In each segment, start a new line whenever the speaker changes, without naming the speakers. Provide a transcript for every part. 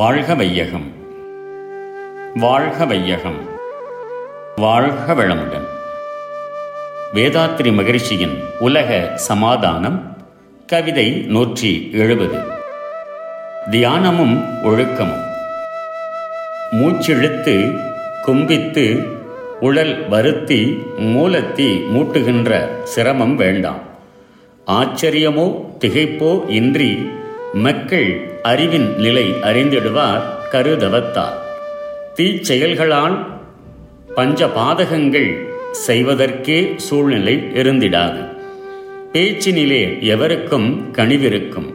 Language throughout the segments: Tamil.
வாழ்க வையகம். வாழ்க வையகம். வாழ்க வளமுடன். வேதாத்ரி மகிழ்ச்சியின் உலக சமாதானம் கவிதை நூற்றி எழுபது. தியானமும் ஒழுக்கமும். மூச்சிழுத்து கும்பித்து உடல் வருத்தி மூலத்தி மூட்டுகின்ற சிரமம் வேண்டாம். ஆச்சரியமோ திகைப்போ இன்றி மக்கள் அறிவின் நிலை அறிந்திடுவார் கருதவத்தார் தீச்செயல்களால் பஞ்ச பாதகங்கள் செய்வதற்கே சூழ்நிலை இருந்திடாது. பேச்சினிலே எவருக்கும் கனிவிருக்கும்.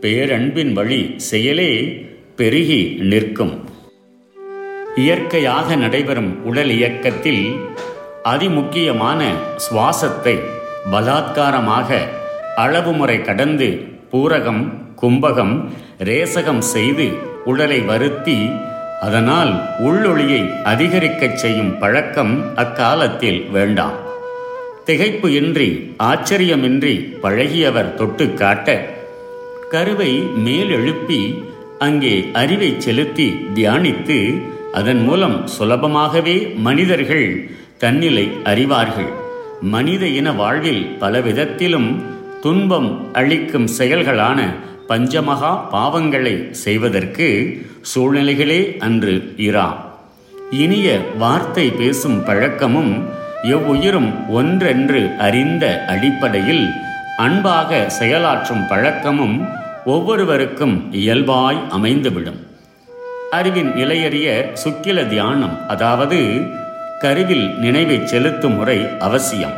பேரன்பின் வழி செயலே பெருகி நிற்கும். இயற்கையாக நடைபெறும் உடல் இயக்கத்தில் அதிமுக்கியமான சுவாசத்தை பலாத்காரமாக அளவுமுறை கடந்து பூரகம் கும்பகம் ரேசகம் செய்து உடலை வருத்தி அதனால் உள்ளொளியை அதிகரிக்கச் செய்யும் பழக்கம் அக்காலத்தில் வேண்டாம். திகைப்பு இன்றி ஆச்சரியமின்றி பழகியவர் தொட்டு காட்ட கருவை மேலெழுப்பி அங்கே அறிவை செலுத்தி தியானித்து அதன் மூலம் சுலபமாகவே மனிதர்கள் தன்னிலை அறிவார்கள். மனித இன வாழ்வில் பலவிதத்திலும் துன்பம் அளிக்கும் செயல்களான பஞ்சமகா பாவங்களை செய்வதற்கு சூழ்நிலைகளே அன்று இரா. இனிய வார்த்தை பேசும் பழக்கமும் எவ்வுயிரும் ஒன்றென்று அறிந்த அடிப்படையில் அன்பாக செயலாற்றும் பழக்கமும் ஒவ்வொருவருக்கும் இயல்பாய் அமைந்துவிடும். அறிவின் நிலையறிய சுக்கில தியானம் அதாவது கருவில் நினைவை செலுத்தும் முறை அவசியம்.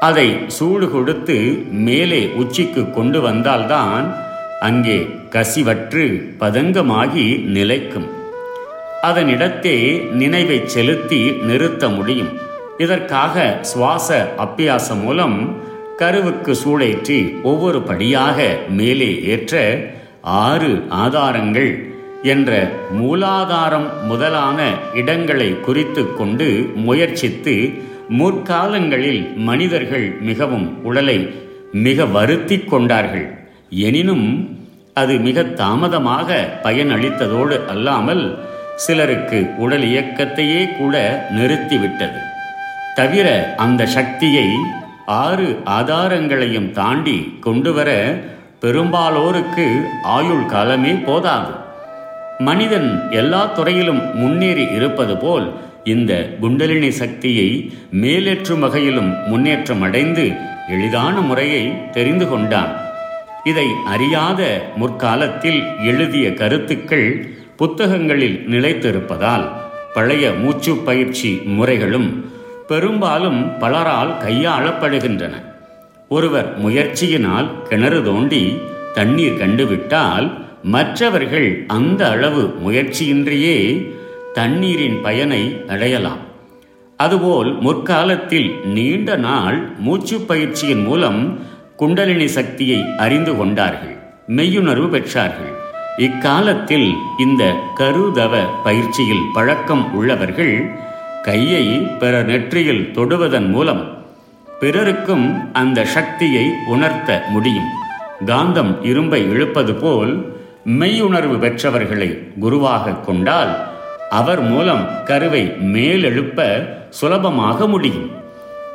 அதை சூடு கொடுத்து மேலே உச்சிக்கு கொண்டு வந்தால்தான் அங்கே கசிவற்று பதங்கமாகி நிலைக்கும். அதனிடத்தே நினைவை செலுத்தி நிறுத்த முடியும். இதற்காக சுவாச அப்பியாசம் மூலம் கருவுக்கு சூடேற்றி ஒவ்வொரு படியாக மேலே ஏற்ற ஆறு ஆதாரங்கள் என்ற மூலாதாரம் முதலான இடங்களை குறித்து கொண்டு முயற்சித்து முற்காலங்களில் மனிதர்கள் மிகவும் உடலை மிக வருத்தி கொண்டார்கள். எனினும் அது மிக தாமதமாக பயனளித்ததோடு அல்லாமல் சிலருக்கு உடல் இயக்கத்தையே கூட நிறுத்திவிட்டது. தவிர அந்த சக்தியை ஆறு ஆதாரங்களையும் தாண்டி கொண்டுவர பெரும்பாலோருக்கு ஆயுள் காலமே போதாது. மனிதன் எல்லா துறையிலும் முன்னேறி இருப்பது போல் இந்த குண்டலினி சக்தியை மேலேற்றும் வகையிலும் முன்னேற்றம் அடைந்து எளிதான முறையை தெரிந்து கொண்டான். இதை அறியாத முற்காலத்தில் எழுதிய கருத்துக்கள் புத்தகங்களில் நிலைத்திருப்பதால் பழைய மூச்சு பயிற்சி முறைகளும் பெரும்பாலும் பலரால் கையாளப்படுகின்றன. ஒருவர் முயற்சியினால் கிணறு தோண்டி தண்ணீர் கண்டுவிட்டால் மற்றவர்கள் அந்த அளவு முயற்சியின்றியே தண்ணீரின் பயனை அடையலாம். அதுபோல் முற்காலத்தில் நீண்ட நாள் மூச்சு பயிற்சியின் மூலம் குண்டலினி சக்தியை அறிந்து கொண்டார்கள். மெய்யுணர்வு பெற்றார்கள். இக்காலத்தில் இந்த கருதவ பயிற்சியில் பழக்கம் உள்ளவர்கள் கையை பிற நெற்றியில் தொடுவதன் மூலம் பிறருக்கும் அந்த சக்தியை உணர்த்த முடியும். காந்தம் இரும்பை இழுப்பது போல் மெய்யுணர்வு பெற்றவர்களை குருவாக கொண்டால் அவர் மூலம் கருவை மேலெழுப்ப சுலபமாக முடியும்.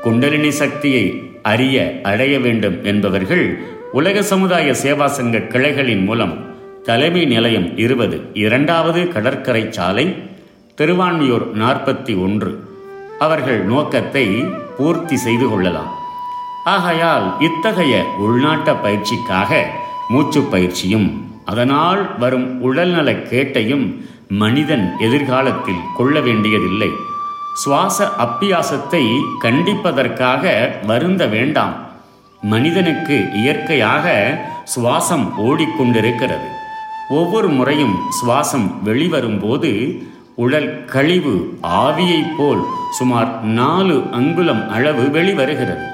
குண்டலினி சக்தியை அறிய அடைய வேண்டும் என்பவர்கள் உலக சமுதாய சேவா சங்க கிளைகளின் மூலம் தலைமை நிலையம் இருபது இரண்டாவது கடற்கரை சாலை திருவான்மியூர் நாற்பத்தி ஒன்று. அவர்கள் நோக்கத்தை பூர்த்தி செய்து கொள்ளலாம். ஆகையால் இத்தகைய உள்நாட்ட பயிற்சிக்காக மூச்சு பயிற்சியும் அதனால் வரும் உடல்நலக் கேட்டையும் மனிதன் எதிர்காலத்தில் கொள்ள வேண்டியதில்லை. சுவாச அப்பியாசத்தை கண்டிப்பதற்காக வருந்த வேண்டாம். மனிதனுக்கு இயற்கையாக சுவாசம் ஓடிக்கொண்டிருக்கிறது. ஒவ்வொரு முறையும் சுவாசம் வெளிவரும்போது உடல் கழிவு ஆவியைப் போல் சுமார் நாலு அங்குலம் அளவு வெளிவருகிறது.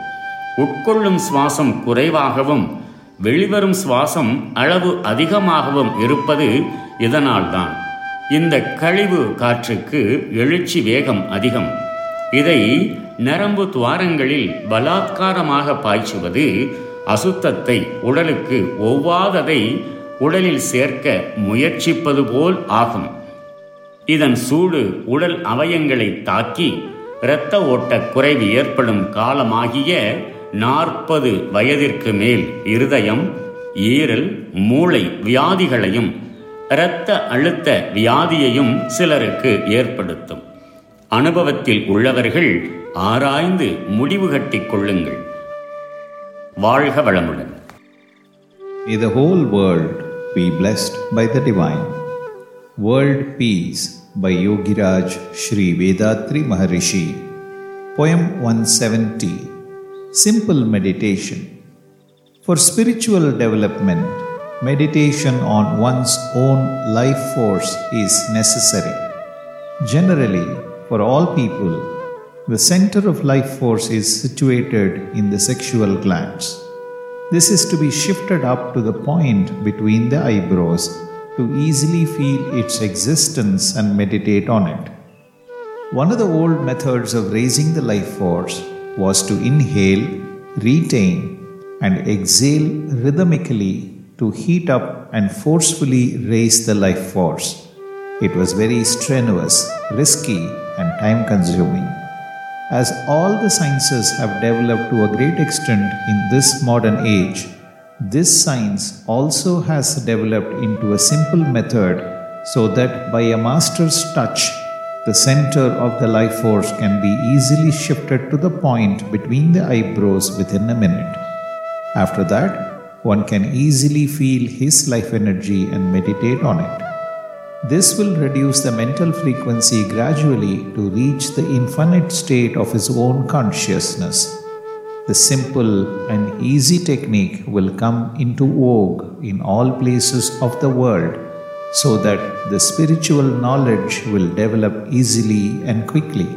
உட்கொள்ளும் சுவாசம் குறைவாகவும் வெளிவரும் சுவாசம் அளவு அதிகமாகவும் இருப்பது இதனால்தான். இந்த கழிவு காற்றுக்கு எழுச்சி வேகம் அதிகம். இதை நரம்பு துவாரங்களில் பலாத்காரமாக பாய்ச்சுவது அசுத்தத்தை உடலுக்கு ஒவ்வாததை உடலில் சேர்க்க முயற்சிப்பது போல் ஆகும். இதன் சூடு உடல் அவயங்களை தாக்கி இரத்த ஓட்ட குறைவு ஏற்படும் காலமாகிய நாற்பது வயதிற்கு மேல் இருதயம் ஈரல் மூளை வியாதிகளையும் இரத்த அழுத்த வியாதியையும் சிலருக்கு ஏற்படுத்தும் அனுபவத்தில் உள்ளவர்கள் ஆராய்ந்து முடிவு கட்டிக் கொள்ளுங்கள் வாழ்க வளமுடன்
May the whole world be blessed by the divine. World Peace by Yogiraj Sri Vedatri Maharishi. Poem 170 Simple Meditation. For spiritual development, meditation on one's own life force is necessary. Generally, for all people, the center of life force is situated in the sexual glands. This is to be shifted up to the point between the eyebrows to easily feel its existence and meditate on it. One of the old methods of raising the life force was to inhale, retain, and exhale rhythmically to heat up and forcefully raise the life force. It was very strenuous, risky, and time consuming. As all the sciences have developed to a great extent in this modern age, this science also has developed into a simple method so that by a master's touch, the center of the life force can be easily shifted to the point between the eyebrows within a minute. After that, one can easily feel his life energy and meditate on it. This will reduce the mental frequency gradually to reach the infinite state of his own consciousness. The simple and easy technique will come into vogue in all places of the world so that the spiritual knowledge will develop easily and quickly.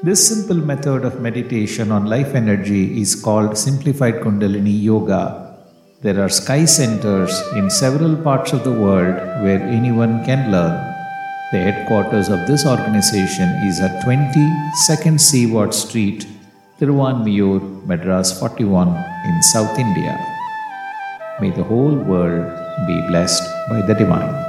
This simple method of meditation on life energy is called Simplified Kundalini Yoga. There are sky centers in several parts of the world where anyone can learn. The headquarters of this organization is at 20 2nd Seaward Street, Tiruvanmiyur, Madras 41 in South India. May the whole world be blessed by the divine.